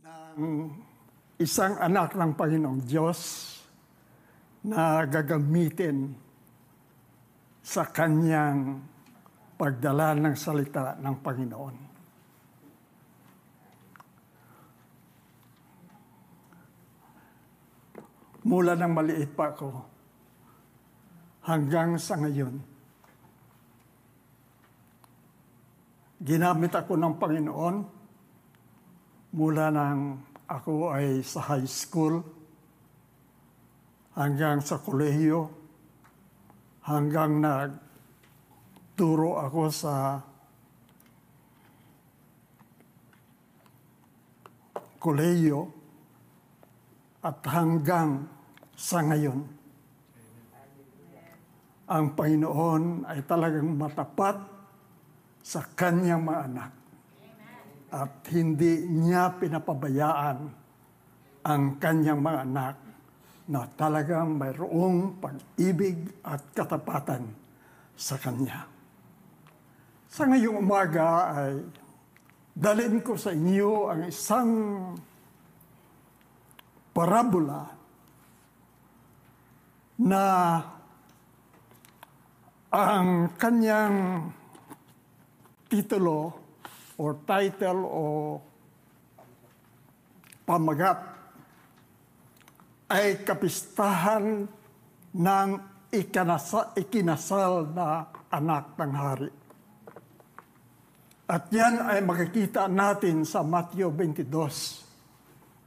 ng isang anak ng Panginoong Diyos na gagamitin sa kanyang pagdala ng salita ng Panginoon. Mula ng maliit pa ako hanggang sa ngayon, ginamit ako ng Panginoon mula nang ako ay sa high school hanggang sa kolehiyo hanggang nagturo ako sa kolehiyo at hanggang sa ngayon. Ang Panginoon ay talagang matapat sa kanyang mga anak at hindi niya pinapabayaan ang kanyang mga anak na talagang mayroong pag-ibig at katapatan sa kanya. Sa ngayong umaga ay dalhin ko sa inyo ang isang parabola na ang kanyang titulo or title o pamagat ay kapistahan ng ikinasal, ikinasal na anak ng hari. At yan ay makikita natin sa Matthew 22,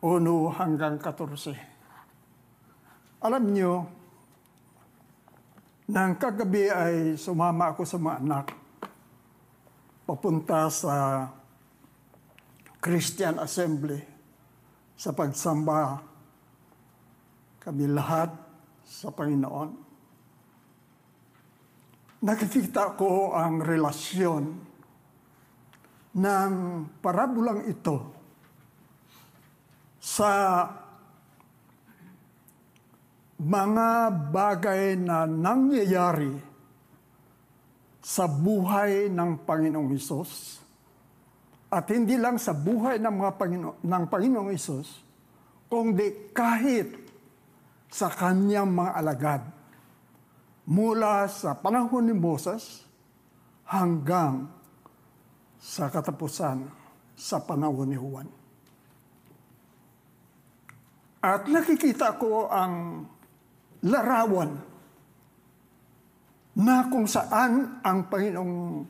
1 hanggang 14. Alam nyo, nang kagabi ay sumama ako sa mga anak papunta sa Christian Assembly sa pagsamba kami lahat sa Panginoon. Nakikita ko ang relasyon ng parabulang ito sa mga bagay na nangyayari sa buhay ng Panginoong Isos. At hindi lang sa buhay ng, mga Pangino- ng Panginoong Isos, kundi kahit sa kanyang mga alagad. Mula sa panahon ni Moses hanggang sa katapusan sa panahon ni Juan. At nakikita ko ang larawan na kung saan ang Panginoong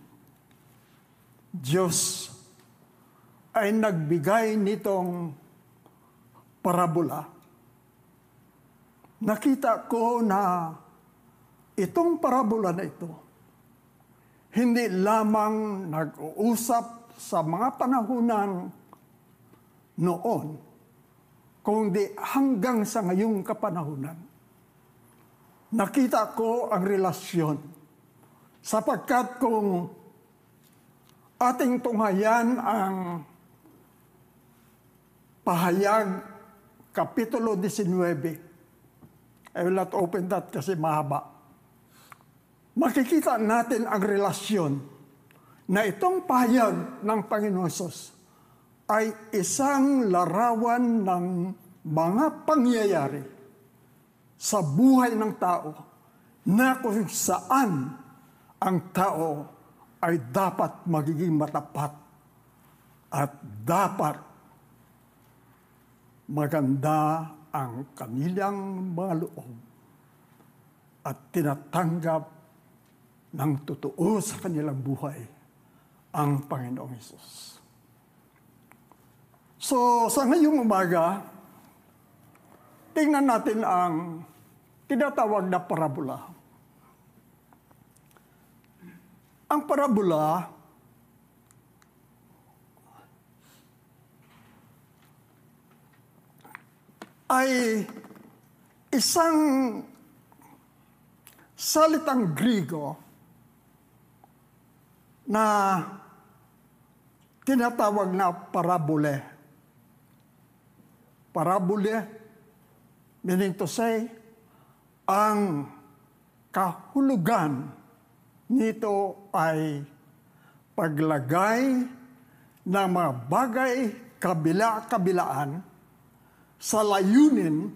Diyos ay nagbigay nitong parabola. Nakita ko na itong parabola na ito hindi lamang nag-uusap sa mga panahunan noon, kundi hanggang sa ngayong kapanahunan nakita ko ang relasyon. Sapagkat kung ating tunghayan ang pahayag Kapitulo 19, I will not open that kasi mahaba. Makikita natin ang relasyon na itong pahayag ng Panginoon Sos ay isang larawan ng mga pangyayari sa buhay ng tao na kung saan ang tao ay dapat magiging matapat at dapat maganda ang kanilang mga loob at tinatanggap ng totoo sa kanilang buhay ang Panginoong Isus. So, sa ngayong umaga, tingnan natin ang tinatawag na parabola. Ang parabola ay isang salitang Grigo na tinatawag na parabole. Parabole, meaning to say, ang kahulugan nito ay paglagay ng mga bagay kabila-kabilaan sa layunin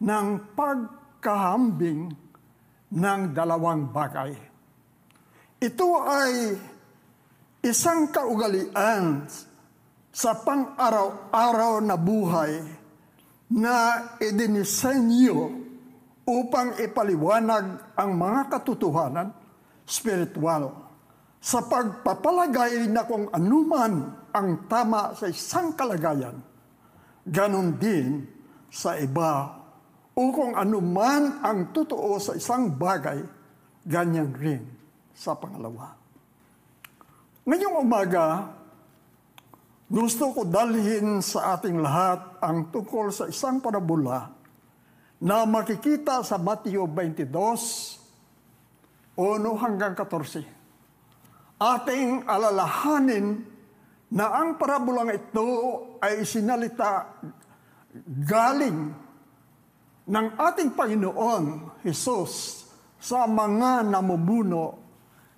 ng pagkahambing ng dalawang bagay. Ito ay isang kaugalian sa pang-araw-araw na buhay na idinisenyo upang ipaliwanag ang mga katotohanan spiritual sa pagpapalagay na kung anuman ang tama sa isang kalagayan, ganon din sa iba o kung anuman ang totoo sa isang bagay, ganyan rin sa pangalawa. Ngayong umaga, gusto ko dalhin sa ating lahat ang tungkol sa isang parabula na makikita sa Mateo 22, 1 hanggang 14. Ating alalahanin na ang parabulang ito ay sinalita galing ng ating Panginoon Jesus sa mga namumuno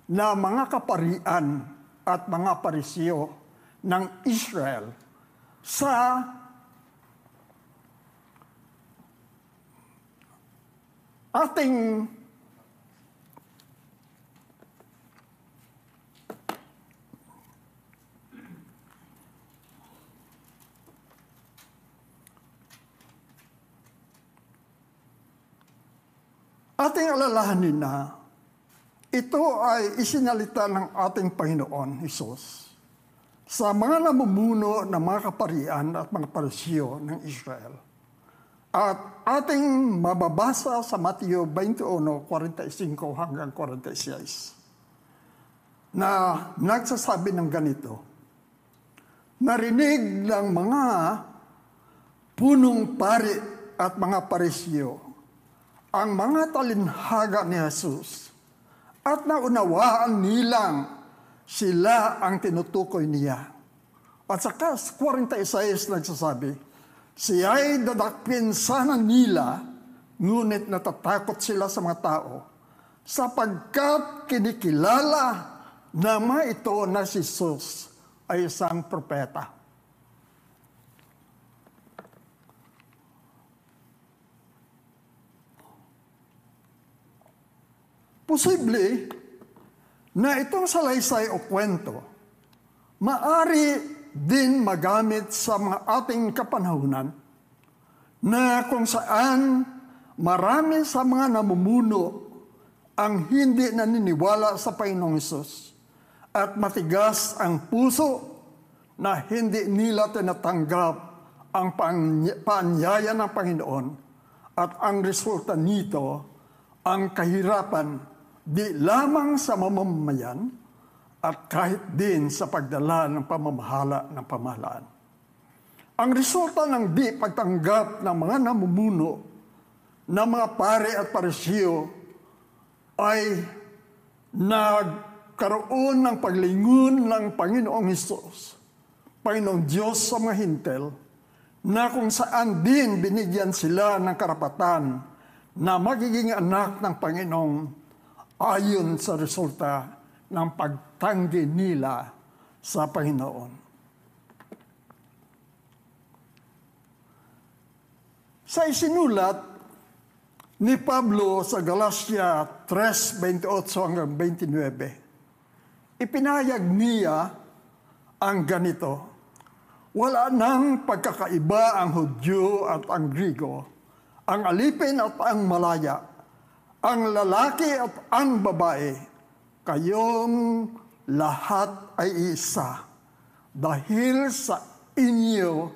na mga kaparian at mga parisyo ng Israel sa ating ating alalahanin na ito ay isinalita ng ating Panginoon, Jesus sa mga namumuno ng mga kaparian at mga parisyo ng Israel. At ating mababasa sa Mateo 21:45 hanggang 46 na nagsasabi ng ganito, Narinig ng mga punong pari at mga parisyo ang mga talinhaga ni Jesus at naunawaan nilang sila ang tinutukoy niya. At sa kas 46 nagsasabi, siya'y dadakpin sana nila, ngunit natatakot sila sa mga tao, sapagkat kinikilala na ito na si Jesus ay isang propeta. Posible, na itong salaysay o kwento, maari din magamit sa mga ating kapanahunan na kung saan marami sa mga namumuno ang hindi naniniwala sa Panginoong Isus at matigas ang puso na hindi nila tinatanggap ang paanyaya ng Panginoon at ang resulta nito ang kahirapan di lamang sa mamamayan at kahit din sa pagdala ng pamamahala ng pamahalaan. Ang resulta ng di pagtanggap ng mga namumuno ng mga pare at parisyo ay nagkaroon ng paglingon ng Panginoong Hesus, Panginoong Diyos sa mga hintel, na kung saan din binigyan sila ng karapatan na magiging anak ng Panginoong ayon sa resulta ng pagtanggi nila sa Panginoon. Sa isinulat ni Pablo sa Galacia 3:28 hanggang 29, ipinahayag niya ang ganito, Wala nang pagkakaiba ang Hudyo at ang Grigo, ang alipin at ang malaya, ang lalaki at ang babae, kayong lahat ay isa dahil sa inyo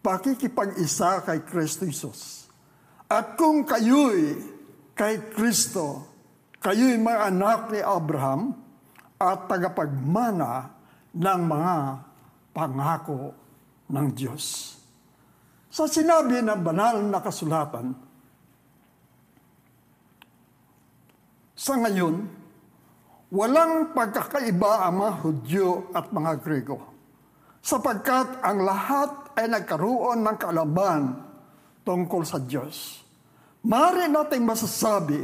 pakikipag-isa kay Kristo Jesus. At kung kayo'y kay Kristo, kayo'y mga anak ni Abraham at tagapagmana ng mga pangako ng Diyos. Sa sinabi ng banal na kasulatan, Sa ngayon, walang pagkakaiba ang mga Hudyo at mga Grego, sapagkat ang lahat ay nagkaroon ng kaalaman tungkol sa Diyos. Mari nating masasabi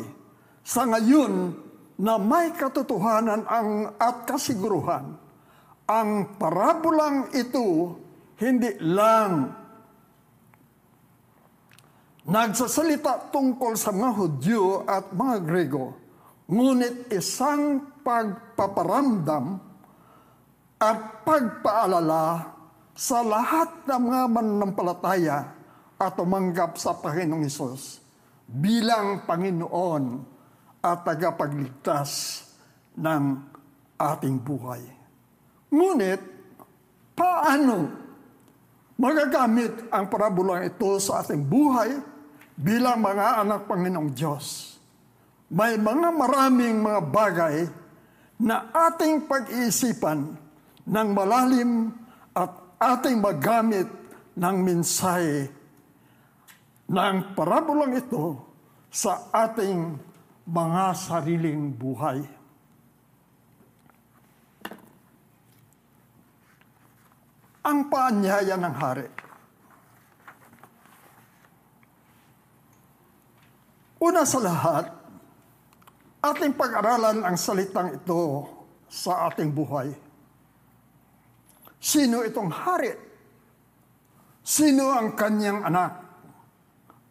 sa ngayon na may katotohanan ang, at kasiguruhan. Ang parabolang ito hindi lang nagsasalita tungkol sa mga Hudyo at mga Grego, ngunit isang pagpaparamdam at pagpaalala sa lahat ng mga mananampalataya at tumanggap sa Panginoong Isos bilang Panginoon at tagapagligtas ng ating buhay. Ngunit, paano magagamit ang parabolang ito sa ating buhay bilang mga anak Panginoong Diyos? May mga maraming mga bagay na ating pag-iisipan ng malalim at ating magamit ng mensahe ng parabolang ito sa ating mga sariling buhay. Ang paanyaya ng hari. Una sa lahat, ating pag-aralan ang salitang ito sa ating buhay. Sino itong hari? Sino ang kanyang anak?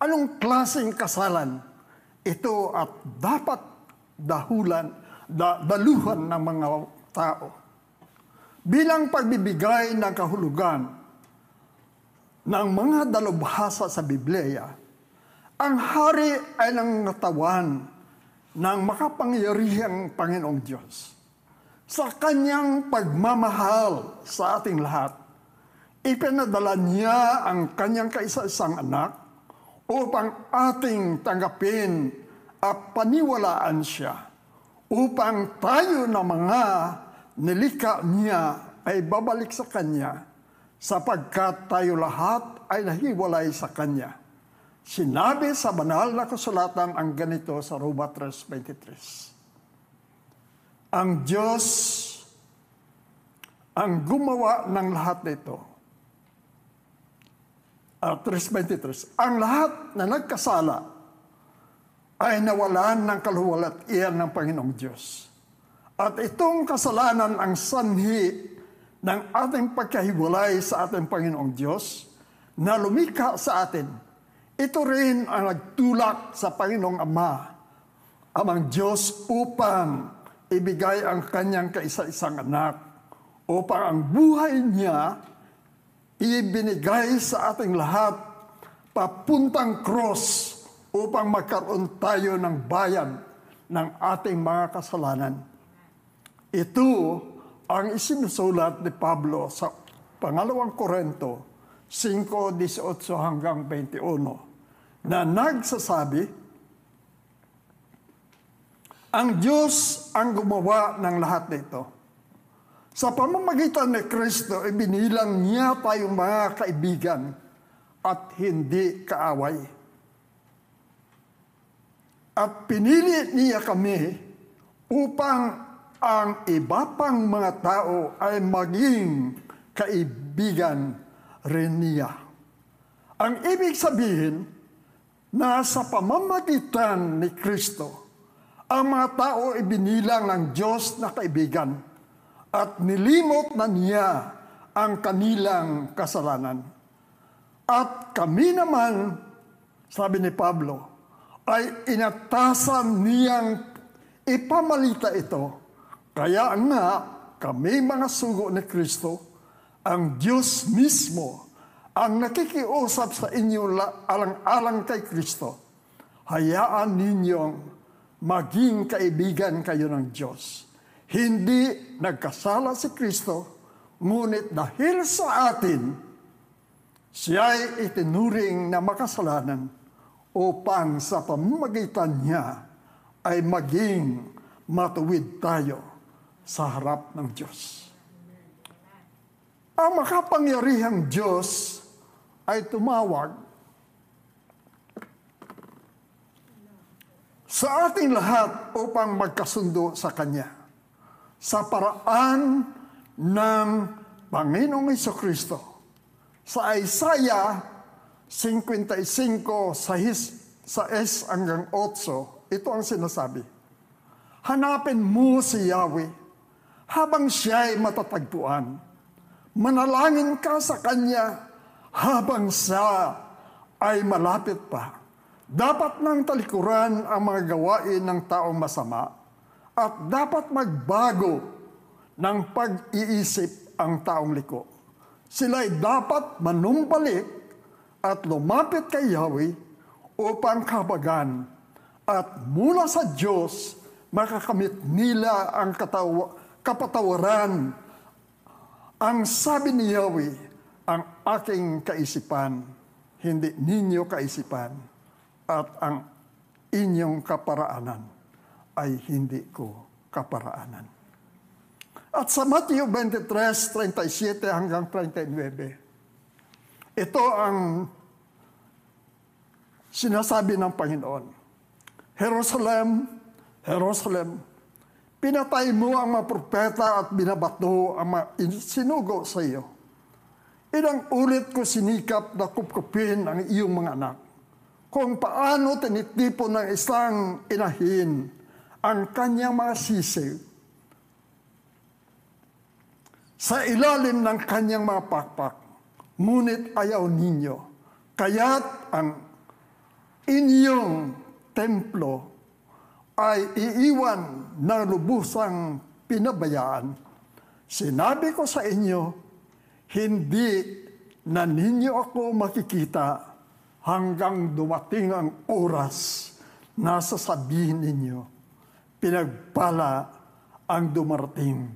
Anong klaseng kasalan ito at dapat dahulan, da, daluhan ng mga tao? Bilang pagbibigay ng kahulugan ng mga dalubhasa sa Biblia, ang hari ay nangatawan ng makapangyarihang Panginoong Diyos. Sa kanyang pagmamahal sa ating lahat, ipinadala niya ang kanyang kaisa-isang anak upang ating tanggapin at paniwalaan siya upang tayo na mga nilika niya ay babalik sa Kanya sapagkat tayo lahat ay nahiwalay sa Kanya. Sinabi sa banal na kasulatan ang ganito sa Roma 3.23. Ang Diyos ang gumawa ng lahat nito. Uh, 3.23. Ang lahat na nagkasala ay nawalan ng kaluwalat iyan ng Panginoong Diyos at itong kasalanan ang sanhi ng ating pagkahiwalay sa ating Panginoong Diyos na lumika sa atin. Ito rin ang nagtulak sa Panginoong Ama, amang Diyos upang ibigay ang kanyang kaisa-isang anak upang ang buhay niya ibinigay sa ating lahat papuntang cross upang magkaroon tayo ng bayan ng ating mga kasalanan. Ito ang isinusulat ni Pablo sa pangalawang Korento 5.18 hanggang 21 na nagsasabi, ang Diyos ang gumawa ng lahat nito. Sa pamamagitan ni Kristo, ibinilang niya tayong mga kaibigan at hindi kaaway. At pinili niya kami upang ang iba pang mga tao ay maging kaibigan rin niya. Ang ibig sabihin, na sa pamamagitan ni Kristo, ang mga tao ibinilang ng Diyos na kaibigan at nilimot na niya ang kanilang kasalanan. At kami naman, sabi ni Pablo, ay inatasan niyang ipamalita ito kaya nga, kami mga sugo ni Kristo, ang Diyos mismo ang nakikiusap sa inyo alang-alang kay Kristo. Hayaan ninyong maging kaibigan kayo ng Diyos. Hindi nagkasala si Kristo, ngunit dahil sa atin, siya'y itinuring na makasalanan upang sa pamamagitan niya ay maging matuwid tayo sa harap ng Diyos. Ang makapangyarihang Diyos ay tumawag sa ating lahat upang magkasundo sa Kanya sa paraan ng Panginoong Iso Kristo. Sa Isaiah 55 sa, his, sa S hanggang 8, ito ang sinasabi. Hanapin mo si Yahweh habang siya ay matatagpuan. manalangin ka sa Kanya habang siya ay malapit pa. Dapat nang talikuran ang mga gawain ng taong masama at dapat magbago ng pag-iisip ang taong liko. Sila'y dapat manumbalik at lumapit kay Yahweh upang kabagan at mula sa Diyos makakamit nila ang katawa, kapatawaran. Ang sabi ni Yahweh, ang aking kaisipan, hindi ninyo kaisipan, at ang inyong kaparaanan ay hindi ko kaparaanan. At sa Matthew 23, 37 hanggang 39, ito ang sinasabi ng Panginoon. Jerusalem, Jerusalem, pinatay mo ang mga propeta at binabato ang mga sinugo sa iyo. Ilang ulit ko sinikap na kupkupin ang iyong mga anak. Kung paano tinitipon ng isang inahin ang kanyang mga sisiw sa ilalim ng kanyang mga pakpak. Ngunit ayaw ninyo. Kaya't ang inyong templo ay iiwan ng lubusang pinabayaan. Sinabi ko sa inyo, hindi na ninyo ako makikita hanggang dumating ang oras na sasabihin ninyo, pinagpala ang dumarating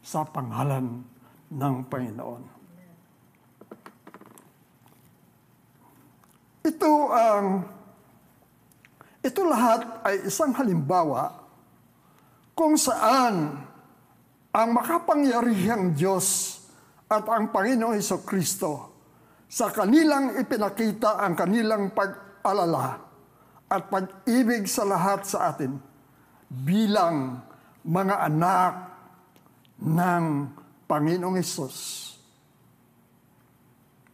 sa pangalan ng Panginoon. Ito ang ito lahat ay isang halimbawa kung saan ang makapangyarihang Diyos at ang Panginoong Heso Kristo sa kanilang ipinakita ang kanilang pag-alala at pag-ibig sa lahat sa atin bilang mga anak ng Panginoong Hesus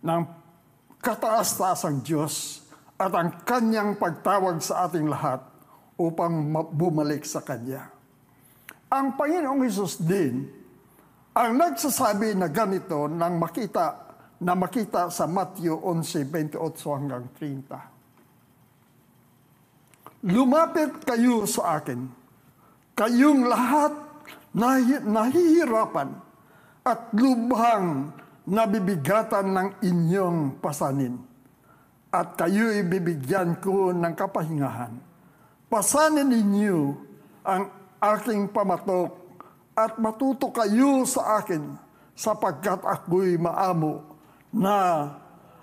ng kataas-taasang Diyos at ang kanyang pagtawag sa ating lahat upang bumalik sa Kanya. Ang Panginoong Hesus din ang nagsasabi na ganito nang makita na makita sa Matthew 11:28 hanggang 30. Lumapit kayo sa akin, kayong lahat nahihirapan at lubhang nabibigatan ng inyong pasanin at kayo'y bibigyan ko ng kapahingahan. Pasanin ninyo ang aking pamatok at matuto kayo sa akin sapagkat ako'y maamo na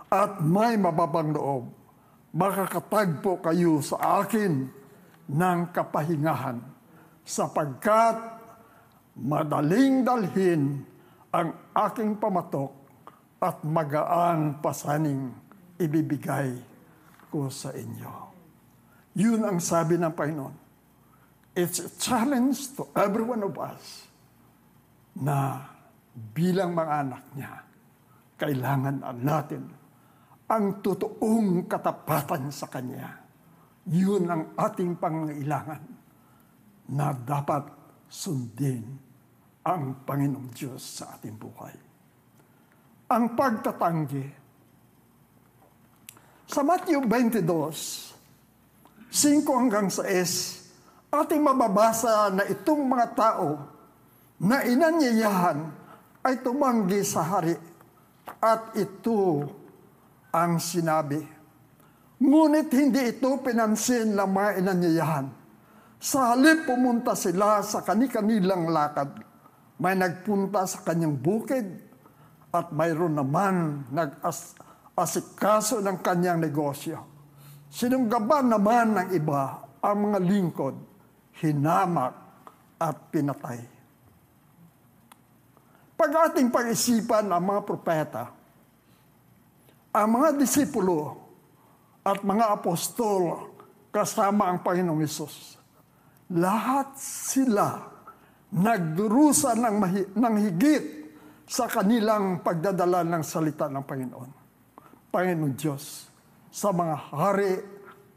at may mababang loob. Makakatagpo kayo sa akin ng kapahingahan sapagkat madaling dalhin ang aking pamatok at magaan pasaning ibibigay ko sa inyo. Yun ang sabi ng Panginoon. It's a challenge to every one of us na bilang mga anak niya, kailangan natin ang totoong katapatan sa Kanya. Yun ang ating pangailangan na dapat sundin ang Panginoong Diyos sa ating buhay. Ang pagtatanggi sa Matthew 22, 5 hanggang 6, ating mababasa na itong mga tao na inanyayahan ay tumanggi sa hari at ito ang sinabi. Ngunit hindi ito pinansin ng mga inanyayahan. Sa halip pumunta sila sa kani-kanilang lakad. May nagpunta sa kanyang bukid at mayroon naman nag-as asikaso ng kanyang negosyo. Sinunggaban naman ng iba ang mga lingkod, hinamak at pinatay. Pag ating pag-isipan ang mga propeta, ang mga disipulo at mga apostol kasama ang Panginoong Isus, lahat sila nagdurusa ng, mahi- ng higit sa kanilang pagdadala ng salita ng Panginoon. Panginoon Diyos sa mga hari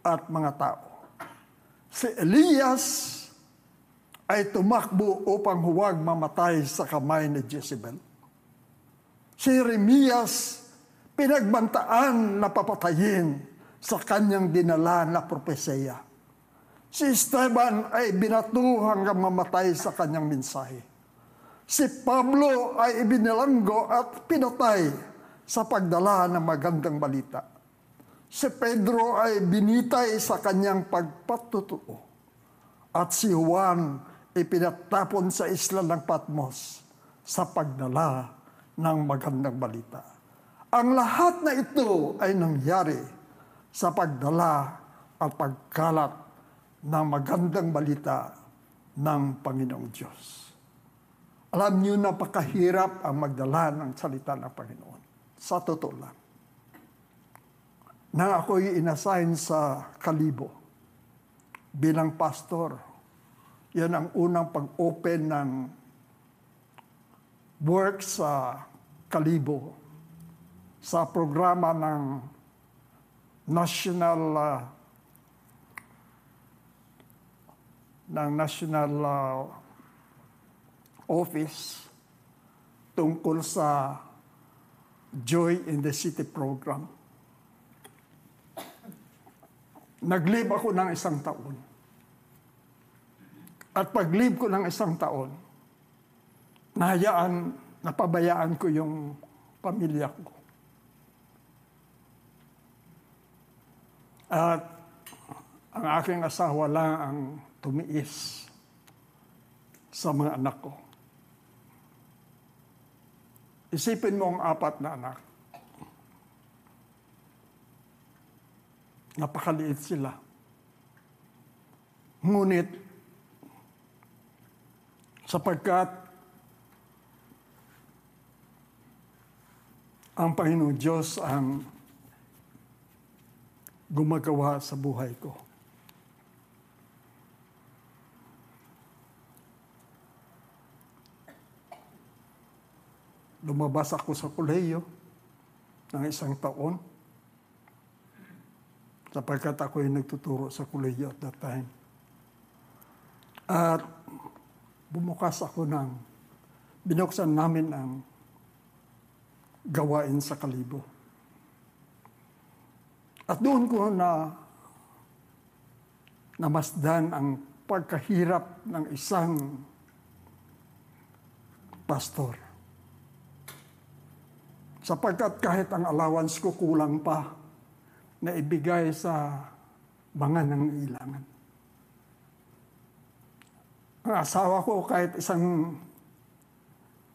at mga tao. Si Elias ay tumakbo upang huwag mamatay sa kamay ni Jezebel. Si Jeremias, pinagbantaan na papatayin sa kanyang dinala na propesya. Si Esteban ay binatu hanggang mamatay sa kanyang mensahe. Si Pablo ay ibinilanggo at pinatay sa pagdala ng magandang balita. Si Pedro ay binitay sa kanyang pagpatutuo. At si Juan ay pinatapon sa isla ng Patmos sa pagdala ng magandang balita. Ang lahat na ito ay nangyari sa pagdala at pagkalat ng magandang balita ng Panginoong Diyos. Alam niyo, napakahirap ang magdala ng salita ng Panginoon. Sa totoo lang nang ako'y inassign sa Kalibo bilang pastor. Yan ang unang pag-open ng work sa Kalibo sa programa ng National uh, ng National uh, Office tungkol sa Joy in the City program Nag-leave ako ng isang taon. At pag-leave ko ng isang taon, nahayaan, napabayaan ko yung pamilya ko. At ang aking asawa lang ang tumiis sa mga anak ko. Isipin mo ang apat na anak. Napakaliit sila. Ngunit, sapagkat ang Panginoon Diyos ang gumagawa sa buhay ko. Lumabas ako sa kuleyo ng isang taon sapagkat ako ay nagtuturo sa kuleyo at that time. At bumukas ako ng, binuksan namin ang gawain sa kalibo. At doon ko na namasdan ang pagkahirap ng isang pastor. Sapagkat kahit ang allowance ko kulang pa, na ibigay sa mga nangailangan. Ang asawa ko kahit isang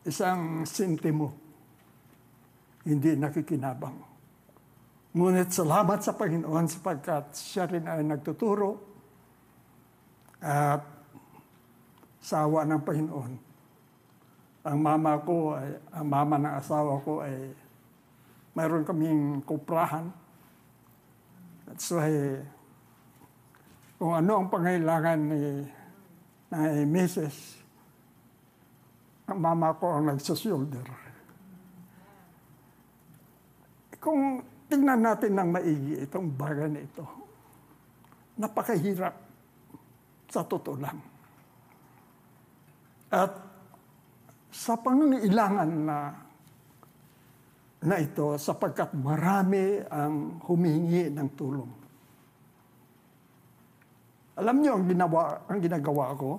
isang sintimo hindi nakikinabang. Ngunit salamat sa Panginoon sapagkat siya rin ay nagtuturo at sa awa ng Panginoon. Ang mama ko, ay, ang mama ng asawa ko ay mayroon kaming kuprahan That's why, kung ano ang pangailangan ni, ni Mrs., ang mama ko ang nagsasolder. Kung tingnan natin ng maigi itong bagay na ito, napakahirap sa totoo lang. At sa pangangailangan na na ito sapagkat marami ang humingi ng tulong. Alam niyo ang ginawa ang ginagawa ko?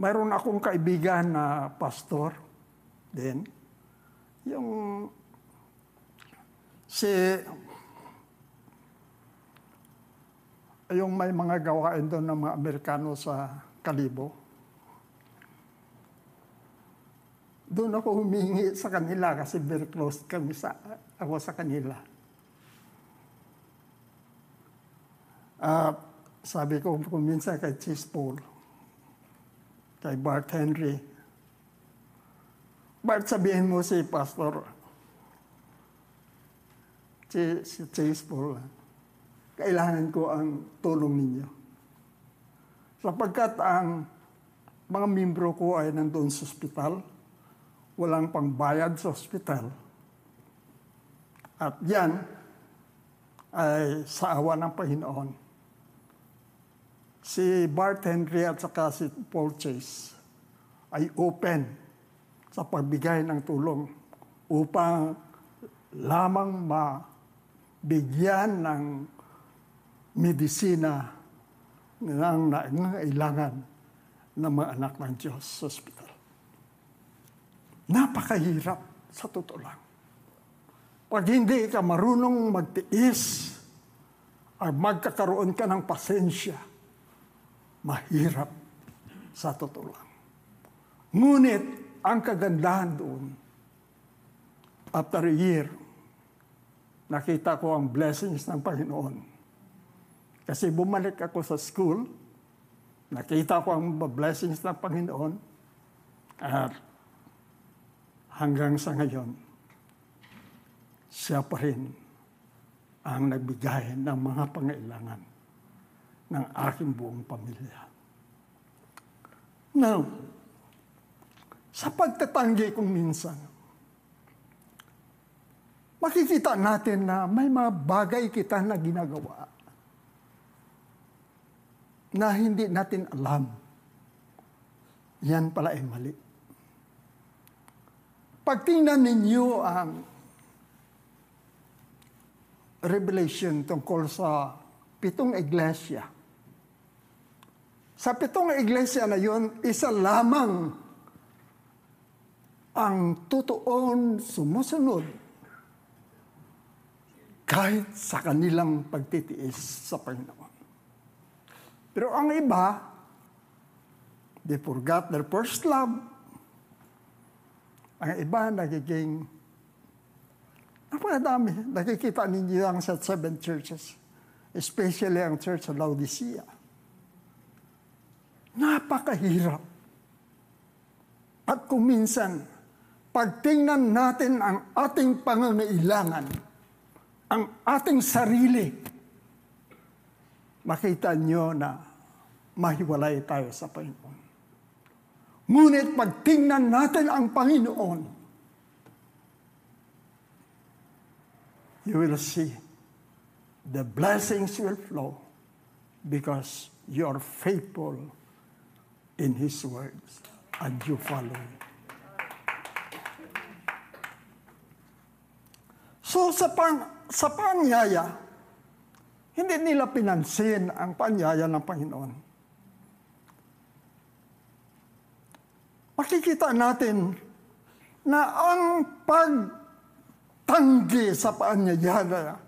Mayroon akong kaibigan na pastor din. Yung si yung may mga gawain doon ng mga Amerikano sa Kalibo doon ako humingi sa kanila kasi very close kami sa, ako sa kanila. Uh, sabi ko kuminsan kay Cheese Paul, kay Bart Henry, Bart sabihin mo si Pastor, si, si Cheese Paul, kailangan ko ang tulong ninyo. Sapagkat ang mga membro ko ay nandoon sa ospital, walang pangbayad sa ospital. At yan ay sa awa ng Panginoon. Si Bart Henry at saka si Paul Chase ay open sa pagbigay ng tulong upang lamang mabigyan ng medisina ng nangailangan ng mga anak ng Diyos sa ospital. Napakahirap sa totoo lang. Pag hindi ka marunong magtiis, at magkakaroon ka ng pasensya, mahirap sa totoo lang. Ngunit, ang kagandahan doon, after a year, nakita ko ang blessings ng Panginoon. Kasi bumalik ako sa school, nakita ko ang blessings ng Panginoon, at hanggang sa ngayon, siya pa rin ang nagbigay ng mga pangailangan ng aking buong pamilya. Now, sa pagtatanggi kong minsan, makikita natin na may mga bagay kita na ginagawa na hindi natin alam. Yan pala ay mali. Pagtingnan ninyo ang revelation tungkol sa pitong iglesia. Sa pitong iglesia na yon, isa lamang ang totoon sumusunod kahit sa kanilang pagtitiis sa Panginoon. Pero ang iba, they forgot their first love. Ang iba nagiging Napakadami. Nakikita ninyo ang sa seven churches. Especially ang church sa Laodicea. Napakahirap. At kung minsan, pagtingnan natin ang ating pangangailangan, ang ating sarili, makita nyo na mahiwalay tayo sa Panginoon. Ngunit pagtingnan natin ang Panginoon, you will see the blessings will flow because you are faithful in His words and you follow So sa, pang, sa panyaya, hindi nila pinansin ang panyaya ng Panginoon. Makikita natin na ang pag tanggi sa paanyayana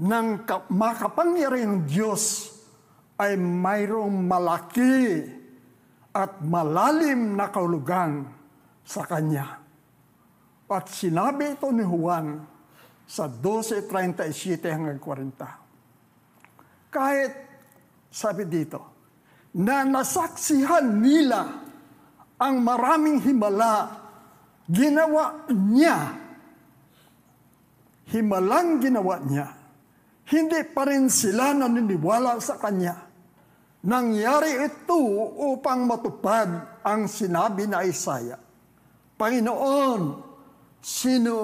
ng makapangyarihang Diyos ay mayroong malaki at malalim na kaulugan sa Kanya. At sinabi ito ni Juan sa 12.37 hanggang 40. Kahit, sabi dito, na nasaksihan nila ang maraming himala, ginawa niya himalang ginawa niya, hindi pa rin sila naniniwala sa kanya. Nangyari ito upang matupad ang sinabi na Isaiah. Panginoon, sino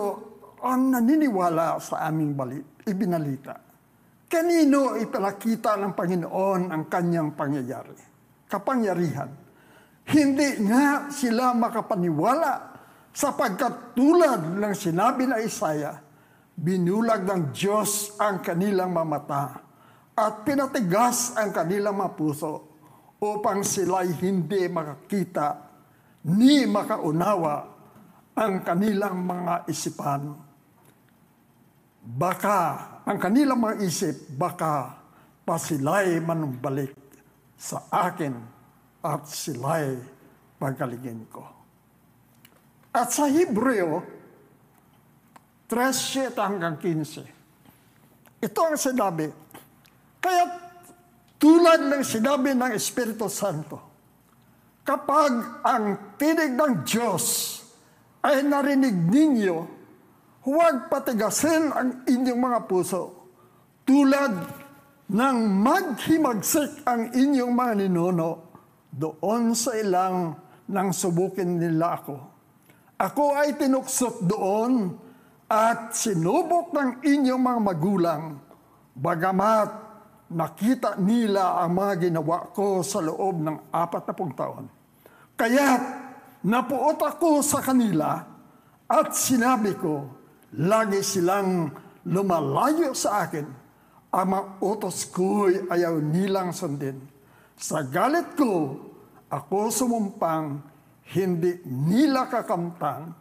ang naniniwala sa aming balit, ibinalita? Kanino ipalakita ng Panginoon ang kanyang pangyayari? Kapangyarihan. Hindi nga sila makapaniwala sapagkat tulad ng sinabi na Isaiah, binulag ng Diyos ang kanilang mamata at pinatigas ang kanilang mga puso upang sila'y hindi makakita ni makaunawa ang kanilang mga isipan. Baka ang kanilang mga isip, baka pa sila'y manumbalik sa akin at sila'y pagaligin ko. At sa Hebreo, 13 hanggang 15. Ito ang sinabi. Kaya tulad ng sinabi ng Espiritu Santo, kapag ang tinig ng Diyos ay narinig ninyo, huwag patigasin ang inyong mga puso tulad ng maghimagsik ang inyong mga ninuno doon sa ilang nang subukin nila ako. Ako ay tinuksot doon at sinubok ng inyong mga magulang, bagamat nakita nila ang mga ginawa ko sa loob ng apat na pong taon. Kaya napuot ako sa kanila at sinabi ko, lagi silang lumalayo sa akin. Ang mga utos ko'y ayaw nilang sundin. Sa galit ko, ako sumumpang, hindi nila kakamtan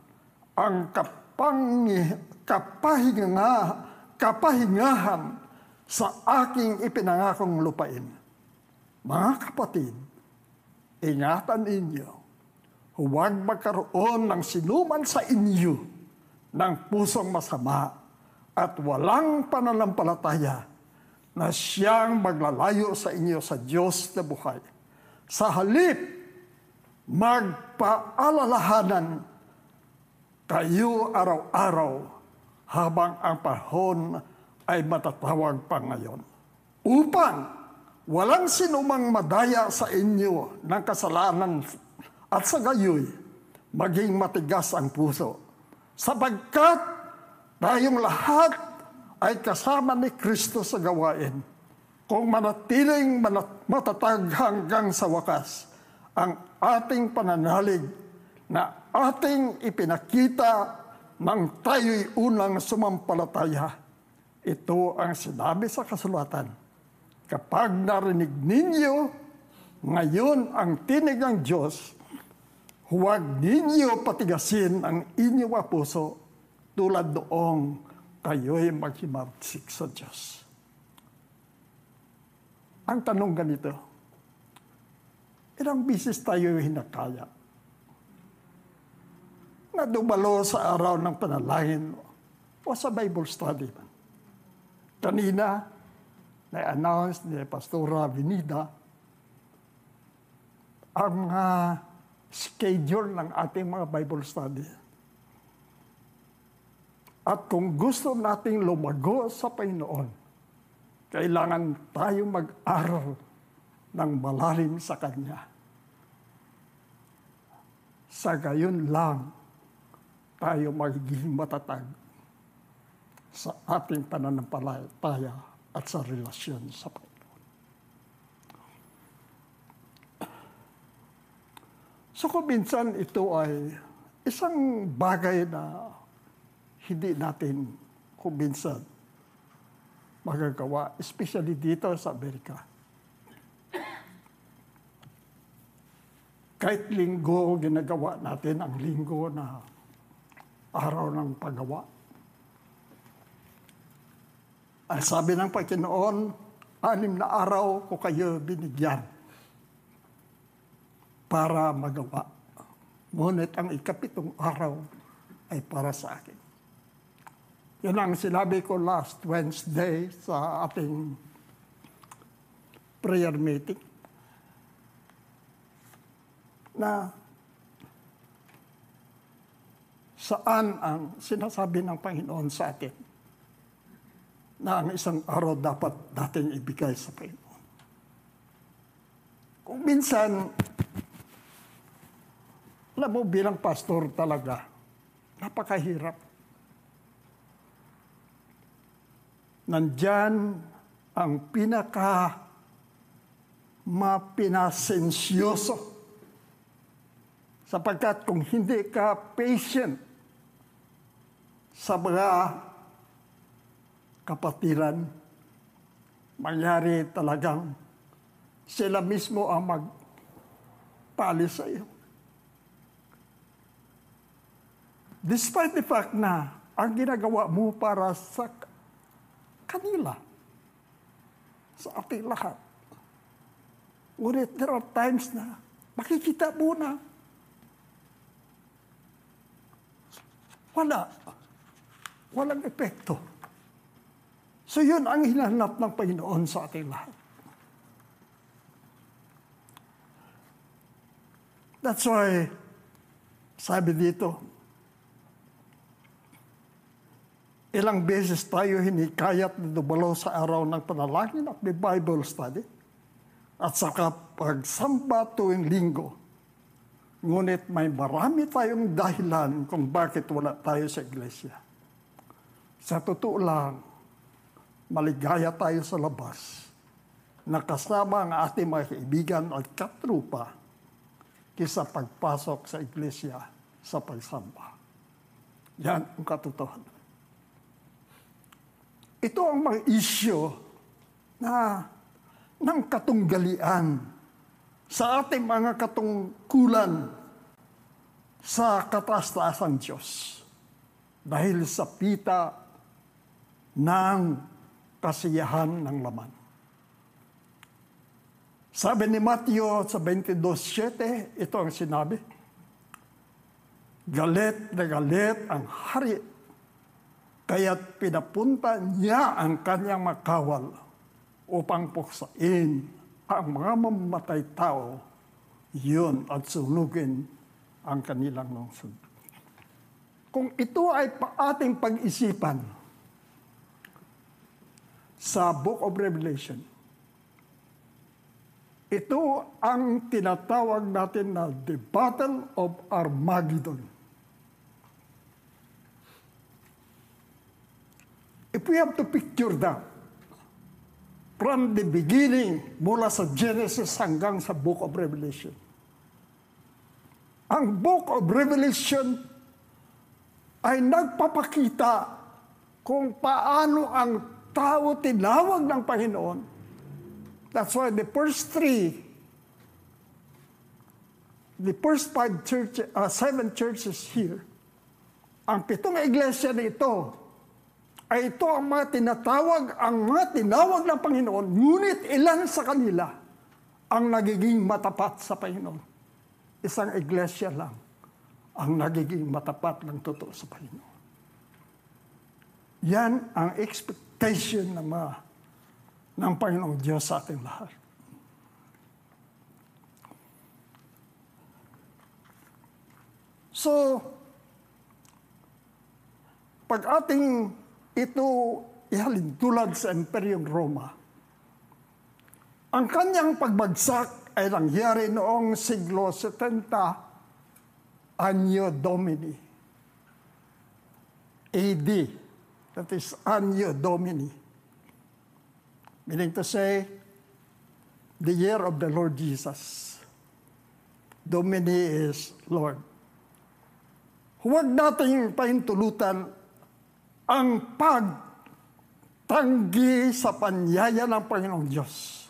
ang kapangi, kapahinga, kapahingahan sa aking ipinangakong lupain. Mga kapatid, ingatan ninyo, huwag magkaroon ng sinuman sa inyo ng pusong masama at walang pananampalataya na siyang maglalayo sa inyo sa Diyos na buhay. Sa halip, magpaalalahanan kayo araw-araw habang ang panahon ay matatawag pa ngayon. Upang walang sinumang madaya sa inyo ng kasalanan at sa gayoy, maging matigas ang puso. Sapagkat tayong lahat ay kasama ni Kristo sa gawain. Kung manatiling matatag hanggang sa wakas, ang ating pananalig na ating ipinakita nang tayo'y unang sumampalataya. Ito ang sinabi sa kasulatan. Kapag narinig ninyo ngayon ang tinig ng Diyos, huwag ninyo patigasin ang inyong puso tulad doong kayo'y maghimagsik sa Diyos. Ang tanong ganito, ilang bisis tayo hinakaya na dumalo sa araw ng panalangin o sa Bible study man. Kanina, na-announce ni Pastora Vinida ang uh, schedule ng ating mga Bible study. At kung gusto nating lumago sa Panginoon, kailangan tayo mag-aral ng malalim sa Kanya. Sa gayon lang, tayo magiging matatag sa ating pananampalataya at sa relasyon sa Panginoon. So kung minsan ito ay isang bagay na hindi natin kung magagawa, especially dito sa Amerika. Kahit linggo, ginagawa natin ang linggo na araw ng paggawa. Ang sabi ng Panginoon, anim na araw ko kayo binigyan para magawa. Ngunit ang ikapitong araw ay para sa akin. Yan ang sinabi ko last Wednesday sa ating prayer meeting na saan ang sinasabi ng Panginoon sa atin na ang isang araw dapat natin ibigay sa Panginoon. Kung minsan, alam mo bilang pastor talaga, napakahirap. Nandyan ang pinaka mapinasensyoso sapagkat kung hindi ka patient sa mga kapatiran, mangyari talagang sila mismo ang magpalis sa iyo. Despite the fact na ang ginagawa mo para sa kanila, sa ating lahat. Ngunit there are times na makikita mo na wala. Walang epekto. So yun ang hinanap ng Panginoon sa ating lahat. That's why, sabi dito, ilang beses tayo hinikayat na dumalo sa araw ng panalangin at may Bible study at saka pagsamba tuwing linggo. Ngunit may marami tayong dahilan kung bakit wala tayo sa iglesia. Sa totoo lang, maligaya tayo sa labas. Nakasama ang ating mga kaibigan at katrupa. kisa pagpasok sa iglesia sa pagsamba. Yan ang katotohanan. Ito ang mga isyo na ng katunggalian sa ating mga katungkulan sa kataas-taasang Diyos dahil sa pita ng kasiyahan ng laman. Sabi ni Matthew sa 22.7, ito ang sinabi, Galit na galit ang hari, kaya't pinapunta niya ang kanyang makawal upang puksain ang mga mamatay tao, yun at sunugin ang kanilang lungsod. Kung ito ay ating pag-isipan sa Book of Revelation, ito ang tinatawag natin na the Battle of Armageddon. If we have to picture that, from the beginning, mula sa Genesis hanggang sa Book of Revelation. Ang Book of Revelation ay nagpapakita kung paano ang tao tinawag ng Panginoon That's why the first three, the first five church, uh, seven churches here, ang pitong iglesia na ito, ay ito ang mga tinatawag, ang mga tinawag ng Panginoon, ngunit ilan sa kanila ang nagiging matapat sa Panginoon. Isang iglesia lang ang nagiging matapat ng totoo sa Panginoon. Yan ang expectation ng mga ng Panginoong Diyos sa ating lahat. So, pag ating ito ihalin tulad sa Imperyong Roma, ang kanyang pagbagsak ay nangyari noong siglo 70 Anyo Domini. AD. That is Anyo Domini. Meaning to say, the year of the Lord Jesus. Domini is Lord. Huwag nating pahintulutan ang pagtanggi sa panyaya ng Panginoong Diyos.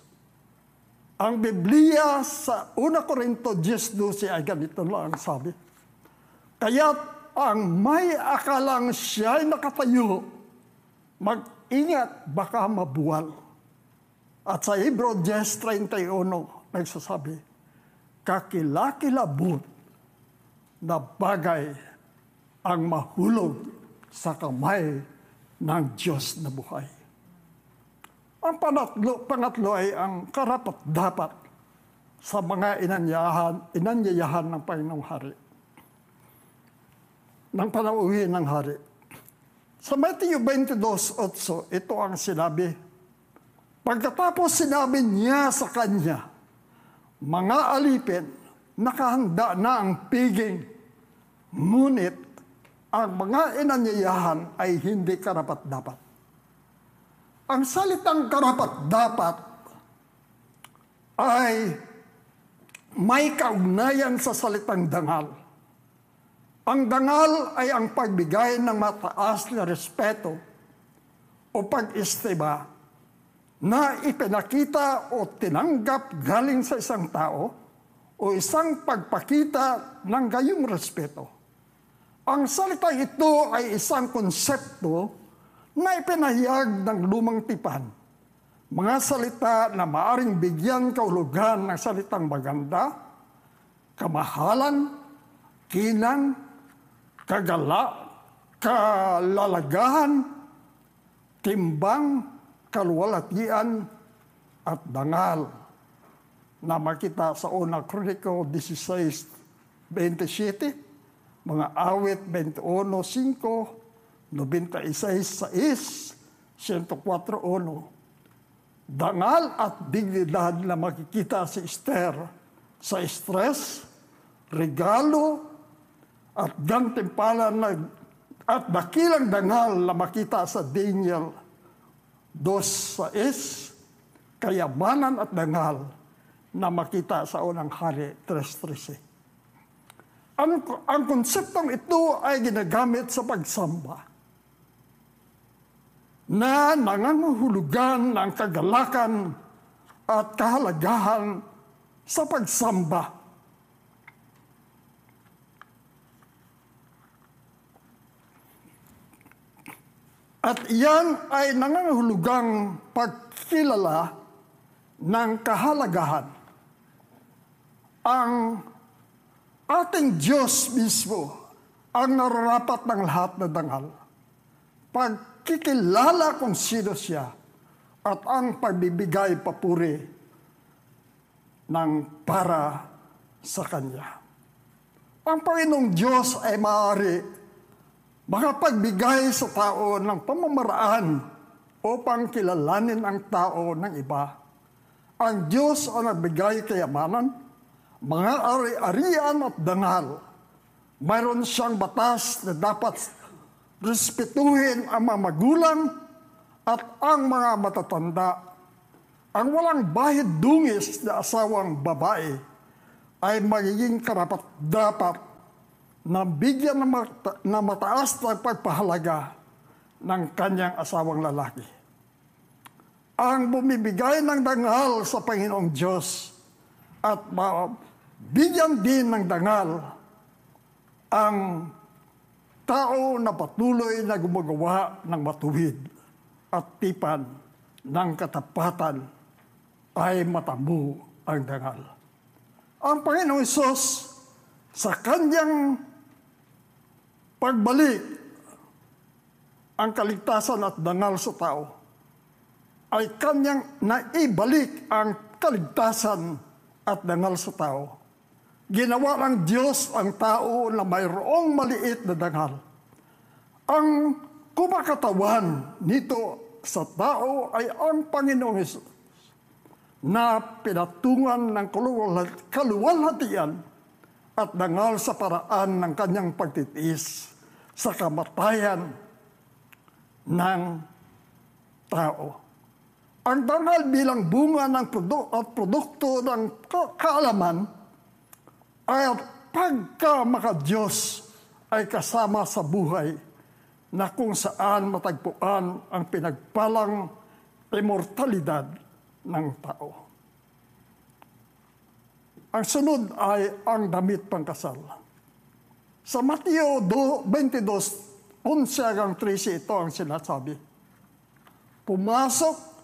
Ang Biblia sa 1 Korinto 10.12 ay ganito lang ang sabi. Kaya't ang may akalang siya'y nakatayo, mag-ingat baka mabuwal. At sa Hebrew 10.31, nagsasabi, kakilakilabot na bagay ang mahulog sa kamay ng Diyos na buhay. Ang panatlo, pangatlo ay ang karapat-dapat sa mga inanyahan, inanyayahan ng Panginoong Hari. Ng panauwi ng Hari. Sa Matthew 22.8, ito ang sinabi, Pagkatapos sinabi niya sa kanya, mga alipin, nakahanda na ang piging, ngunit ang mga inanyayahan ay hindi karapat-dapat. Ang salitang karapat-dapat ay may kaugnayan sa salitang dangal. Ang dangal ay ang pagbigay ng mataas na respeto o pag-istima na ipinakita o tinanggap galing sa isang tao o isang pagpakita ng gayong respeto. Ang salita ito ay isang konsepto na ipinahayag ng lumang tipan. Mga salita na maaring bigyan kaulugan ng salitang maganda, kamahalan, kinang, kagala, kalalagahan, timbang, kalwalatian at dangal na makita sa una Chronicle 16.27, mga awit 21.5, 96.6, 104.1. Dangal at dignidad na makikita si Esther sa stress, regalo, at gantimpalan na at dakilang dangal na makita sa Daniel Dos sa is, kayamanan at dangal na makita sa unang hari 3.13. Ang, ang konseptong ito ay ginagamit sa pagsamba na nangangahulugan ng kagalakan at kahalagahan sa pagsamba. At iyan ay nangangahulugang pagkilala ng kahalagahan. Ang ating Diyos mismo ang nararapat ng lahat na dangal. Pagkikilala kung sino siya at ang pagbibigay papuri ng para sa Kanya. Ang Panginoong Diyos ay maaari makapagbigay sa tao ng pamamaraan upang kilalanin ang tao ng iba. Ang Diyos ang nagbigay kayamanan, mga ari-arian at dangal. Mayroon siyang batas na dapat respetuhin ang mga magulang at ang mga matatanda. Ang walang bahid dungis na asawang babae ay magiging karapat dapat na bigyan ng mata, na mataas na pagpahalaga ng kanyang asawang lalaki. Ang bumibigay ng dangal sa Panginoong Diyos at bigyan din ng dangal ang tao na patuloy na gumagawa ng matuwid at tipan ng katapatan ay matamu ang dangal. Ang Panginoong Isos sa kanyang pagbalik ang kaligtasan at dangal sa tao ay kanyang naibalik ang kaligtasan at dangal sa tao. Ginawa ng Diyos ang tao na mayroong maliit na dangal. Ang kumakatawan nito sa tao ay ang Panginoong Hesus na pinatungan ng kaluwalhatian at dangal sa paraan ng kanyang pagtitiis sa kamatayan ng tao. Ang dangal bilang bunga ng produ- at produkto ng kaalaman ay pagka makadiyos ay kasama sa buhay na kung saan matagpuan ang pinagpalang immortalidad ng tao. Ang sunod ay ang damit pangkasal. Sa Mateo 22, 11 hanggang 13, ito ang sinasabi. Pumasok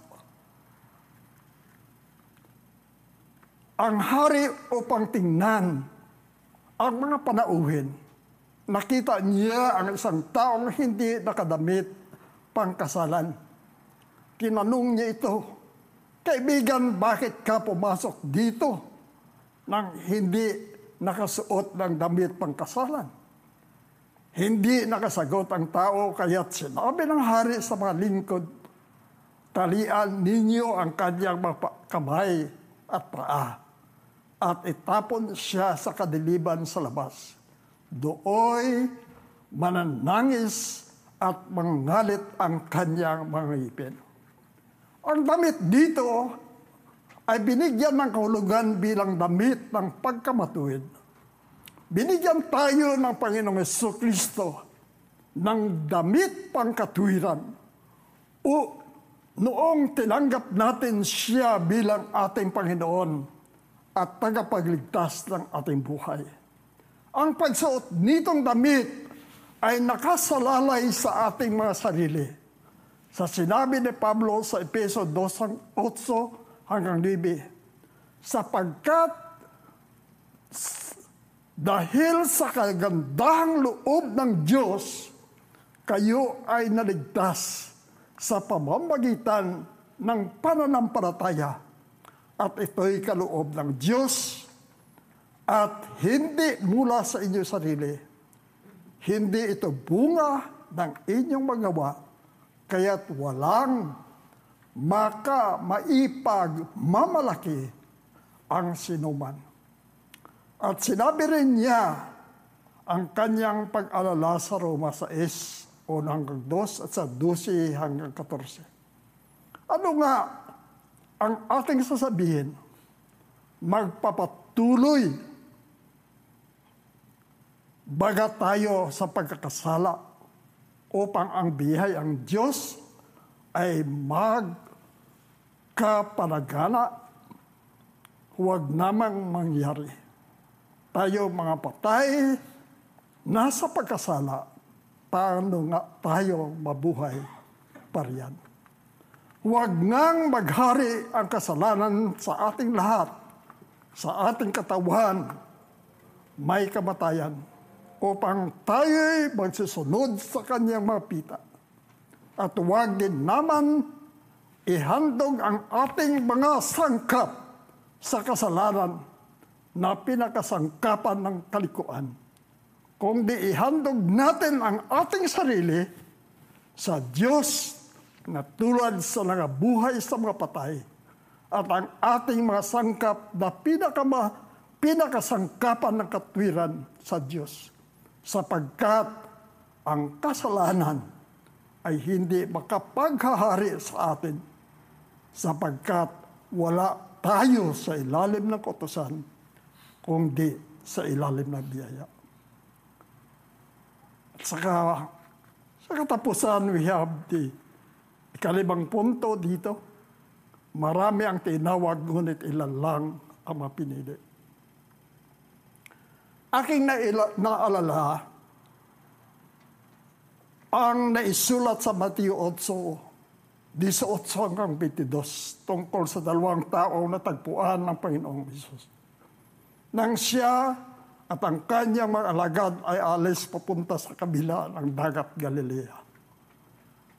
ang hari upang tingnan ang mga panauhin. Nakita niya ang isang taong hindi nakadamit pangkasalan. Kinanong niya ito, Kaibigan, bakit ka pumasok dito nang hindi nakasuot ng damit pangkasalan. Hindi nakasagot ang tao kaya't sinabi ng hari sa mga lingkod, talian ninyo ang kanyang kamay at paa at itapon siya sa kadiliban sa labas. Dooy mananangis at mangalit ang kanyang mga ipin. Ang damit dito ay binigyan ng kahulugan bilang damit ng pagkamatuwid. Binigyan tayo ng Panginoong Yeso Kristo ng damit pangkatuwiran o noong tinanggap natin siya bilang ating Panginoon at tagapagligtas ng ating buhay. Ang pagsuot nitong damit ay nakasalalay sa ating mga sarili. Sa sinabi ni Pablo sa Epeso 2.8, hanggang 9. Sapagkat dahil sa kagandahang loob ng Diyos, kayo ay naligtas sa pamamagitan ng pananampalataya. At ito'y kaloob ng Diyos at hindi mula sa inyong sarili. Hindi ito bunga ng inyong magawa, kaya't walang maka maipag mamalaki ang sinuman. At sinabi rin niya ang kanyang pag-alala sa Roma sa S, 1 hanggang 2 at sa 12 hanggang 14. Ano nga ang ating sasabihin? Magpapatuloy baga tayo sa pagkakasala upang ang bihay ang Diyos ay magkapanagana, huwag namang mangyari. Tayo mga patay, nasa pagkasala, paano nga tayo mabuhay pariyan. Huwag ngang maghari ang kasalanan sa ating lahat, sa ating katawan, may kamatayan upang tayo'y magsusunod sa kanyang mga pita. At huwag din naman ihandog ang ating mga sangkap sa kasalanan na pinakasangkapan ng kalikuan. Kung di ihandog natin ang ating sarili sa Diyos na tulad sa mga buhay sa mga patay at ang ating mga sangkap na pinakama, pinakasangkapan ng katwiran sa Diyos sapagkat ang kasalanan ay hindi makapaghahari sa atin sapagkat wala tayo sa ilalim ng kotosan kundi sa ilalim ng biyaya. At saka, sa katapusan, we have the ikalibang punto dito. Marami ang tinawag, ngunit ilan lang ang mapinili aking naila, naalala ang naisulat sa Mateo 8, 18 hanggang 22 tungkol sa dalawang tao na tagpuan ng Panginoong Isus. Nang siya at ang kanyang mga alagad ay alis papunta sa kabila ng dagat Galilea.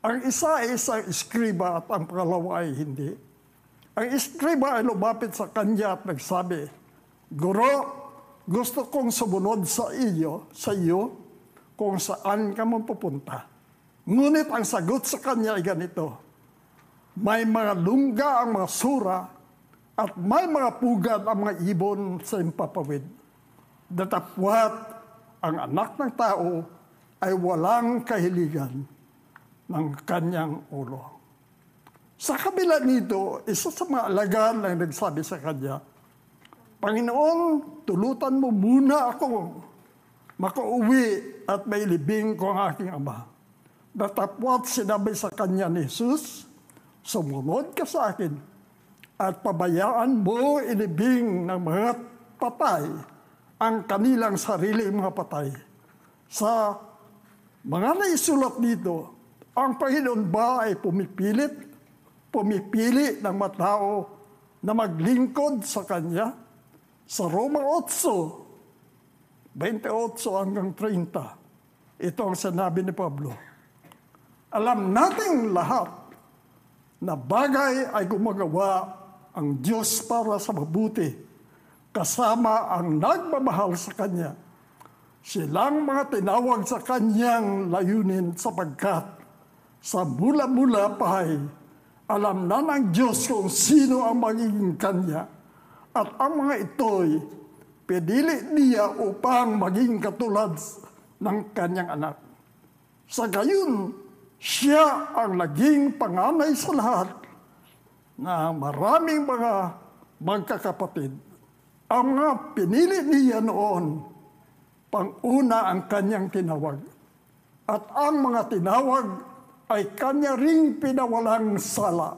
Ang isa ay isang iskriba at ang pangalawa ay hindi. Ang iskriba ay lumapit sa kanya at nagsabi, Guro, gusto kong sumunod sa iyo, sa iyo, kung saan ka man pupunta. Ngunit ang sagot sa kanya ay ganito, may mga lungga ang mga sura at may mga pugad ang mga ibon sa impapawid. Datapwat ang anak ng tao ay walang kahiligan ng kanyang ulo. Sa kabila nito, isa sa mga alagaan na nagsabi sa kanya, Panginoon, tulutan mo muna ako makauwi at may libing ko ang aking ama. Datapwat sinabi sa kanya ni Jesus, sumunod ka sa akin at pabayaan mo ilibing ng mga patay ang kanilang sarili mga patay. Sa mga naisulat dito, ang Panginoon ba ay pumipilit, pumipili ng matao na maglingkod sa Kanya? Sa Roma 8, 28 hanggang 30, ito ang sinabi ni Pablo. Alam nating lahat na bagay ay gumagawa ang Diyos para sa mabuti, kasama ang nagmamahal sa Kanya. Silang mga tinawag sa Kanyang layunin sapagkat sa mula-mula pa ay alam na ng Diyos kung sino ang magiging Kanya at ang mga ito'y pinili niya upang maging katulad ng kanyang anak. Sa gayon, siya ang naging panganay sa lahat na maraming mga magkakapatid. Ang mga pinili niya noon, panguna ang kanyang tinawag. At ang mga tinawag ay kanya ring pinawalang sala.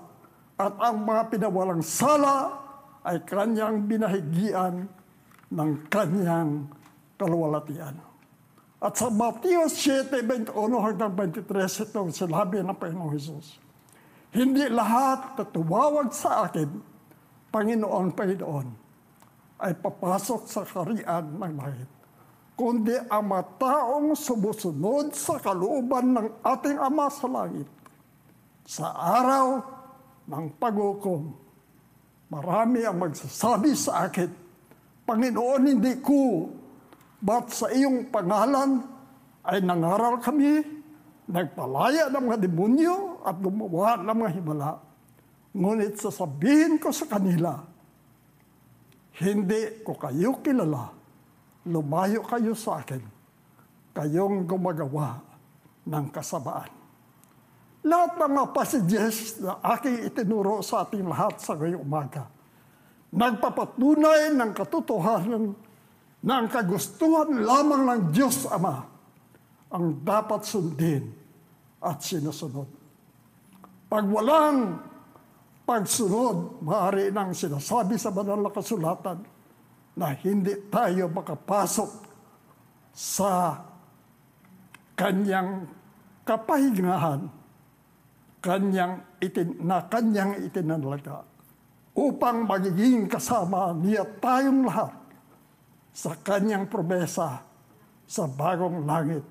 At ang mga pinawalang sala ay kanyang binahigian ng kanyang kaluwalatian. At sa Matthew 7, 21 hanggang 23, itong sinabi ng Panginoong Jesus, Hindi lahat na tumawag sa akin, Panginoon, Panginoon, ay papasok sa karian ng langit. Kundi ang mga taong sumusunod sa kalooban ng ating Ama sa langit sa araw ng paghukom Marami ang magsasabi sa akin, Panginoon, hindi ko, ba't sa iyong pangalan ay nangaral kami, nagpalaya ng mga demonyo at gumawa ng mga himala. Ngunit sasabihin ko sa kanila, hindi ko kayo kilala. Lumayo kayo sa akin. Kayong gumagawa ng kasabaan. Lahat ng mga passages na aking itinuro sa ating lahat sa ngayong umaga, nagpapatunay ng katotohanan na ang kagustuhan lamang ng Diyos Ama ang dapat sundin at sinusunod. Pag walang pagsunod, maaari nang sinasabi sa banal na kasulatan na hindi tayo makapasok sa kanyang kapahingahan, kanyang itin, na kanyang itinalaga upang magiging kasama niya tayong lahat sa kanyang promesa sa bagong langit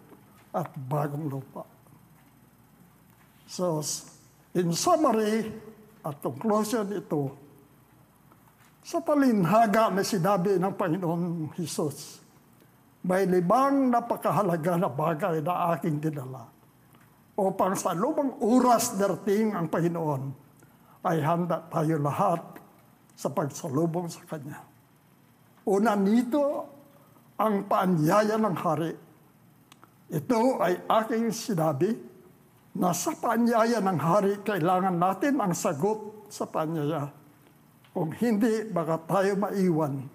at bagong lupa. So, in summary at conclusion ito, sa talinhaga na sinabi ng Panginoon Jesus, may limang napakahalaga na bagay na aking dinala upang sa lumang oras darating ang Panginoon ay handa tayo lahat sa pagsalubong sa Kanya. Una nito ang paanyaya ng hari. Ito ay aking sinabi na sa paanyaya ng hari kailangan natin ang sagot sa paanyaya. Kung hindi, baka tayo maiwan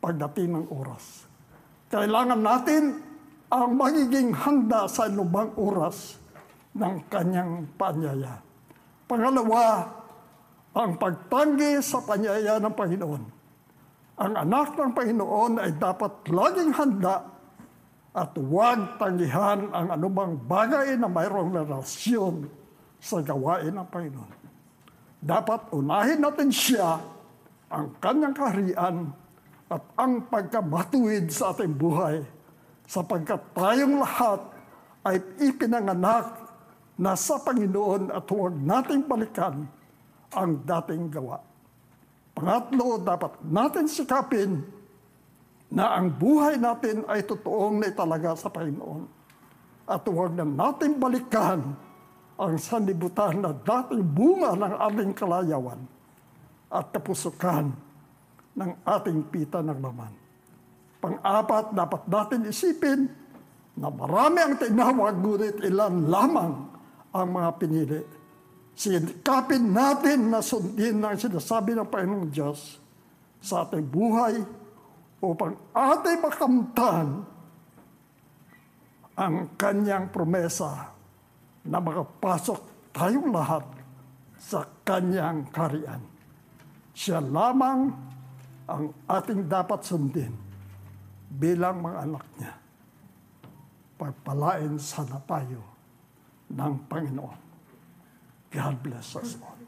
pagdating ng oras. Kailangan natin ang magiging handa sa lumang oras ng kanyang paanyaya. Pangalawa, ang pagtanggi sa paanyaya ng Panginoon. Ang anak ng Panginoon ay dapat laging handa at huwag tanggihan ang anumang bagay na mayroong relasyon sa gawain ng Panginoon. Dapat unahin natin siya, ang kanyang kaharian, at ang pagkamatuwid sa ating buhay sapagkat tayong lahat ay ipinanganak na sa Panginoon at huwag nating balikan ang dating gawa. Pangatlo, dapat natin sikapin na ang buhay natin ay totoong na talaga sa Panginoon. At huwag na natin balikan ang sanlibutan na dating bunga ng ating kalayawan at kapusukan ng ating pita ng laman. Pang-apat, dapat natin isipin na marami ang tinawag, ngunit ilan lamang ang mga pinili. Sikapin natin na sundin ang sinasabi ng Panginoong Diyos sa ating buhay upang ating makamtan ang kanyang promesa na makapasok tayong lahat sa kanyang karian. Siya lamang ang ating dapat sundin bilang mga anak niya. Pagpalain sa napayo ng Panginoon. God bless us all.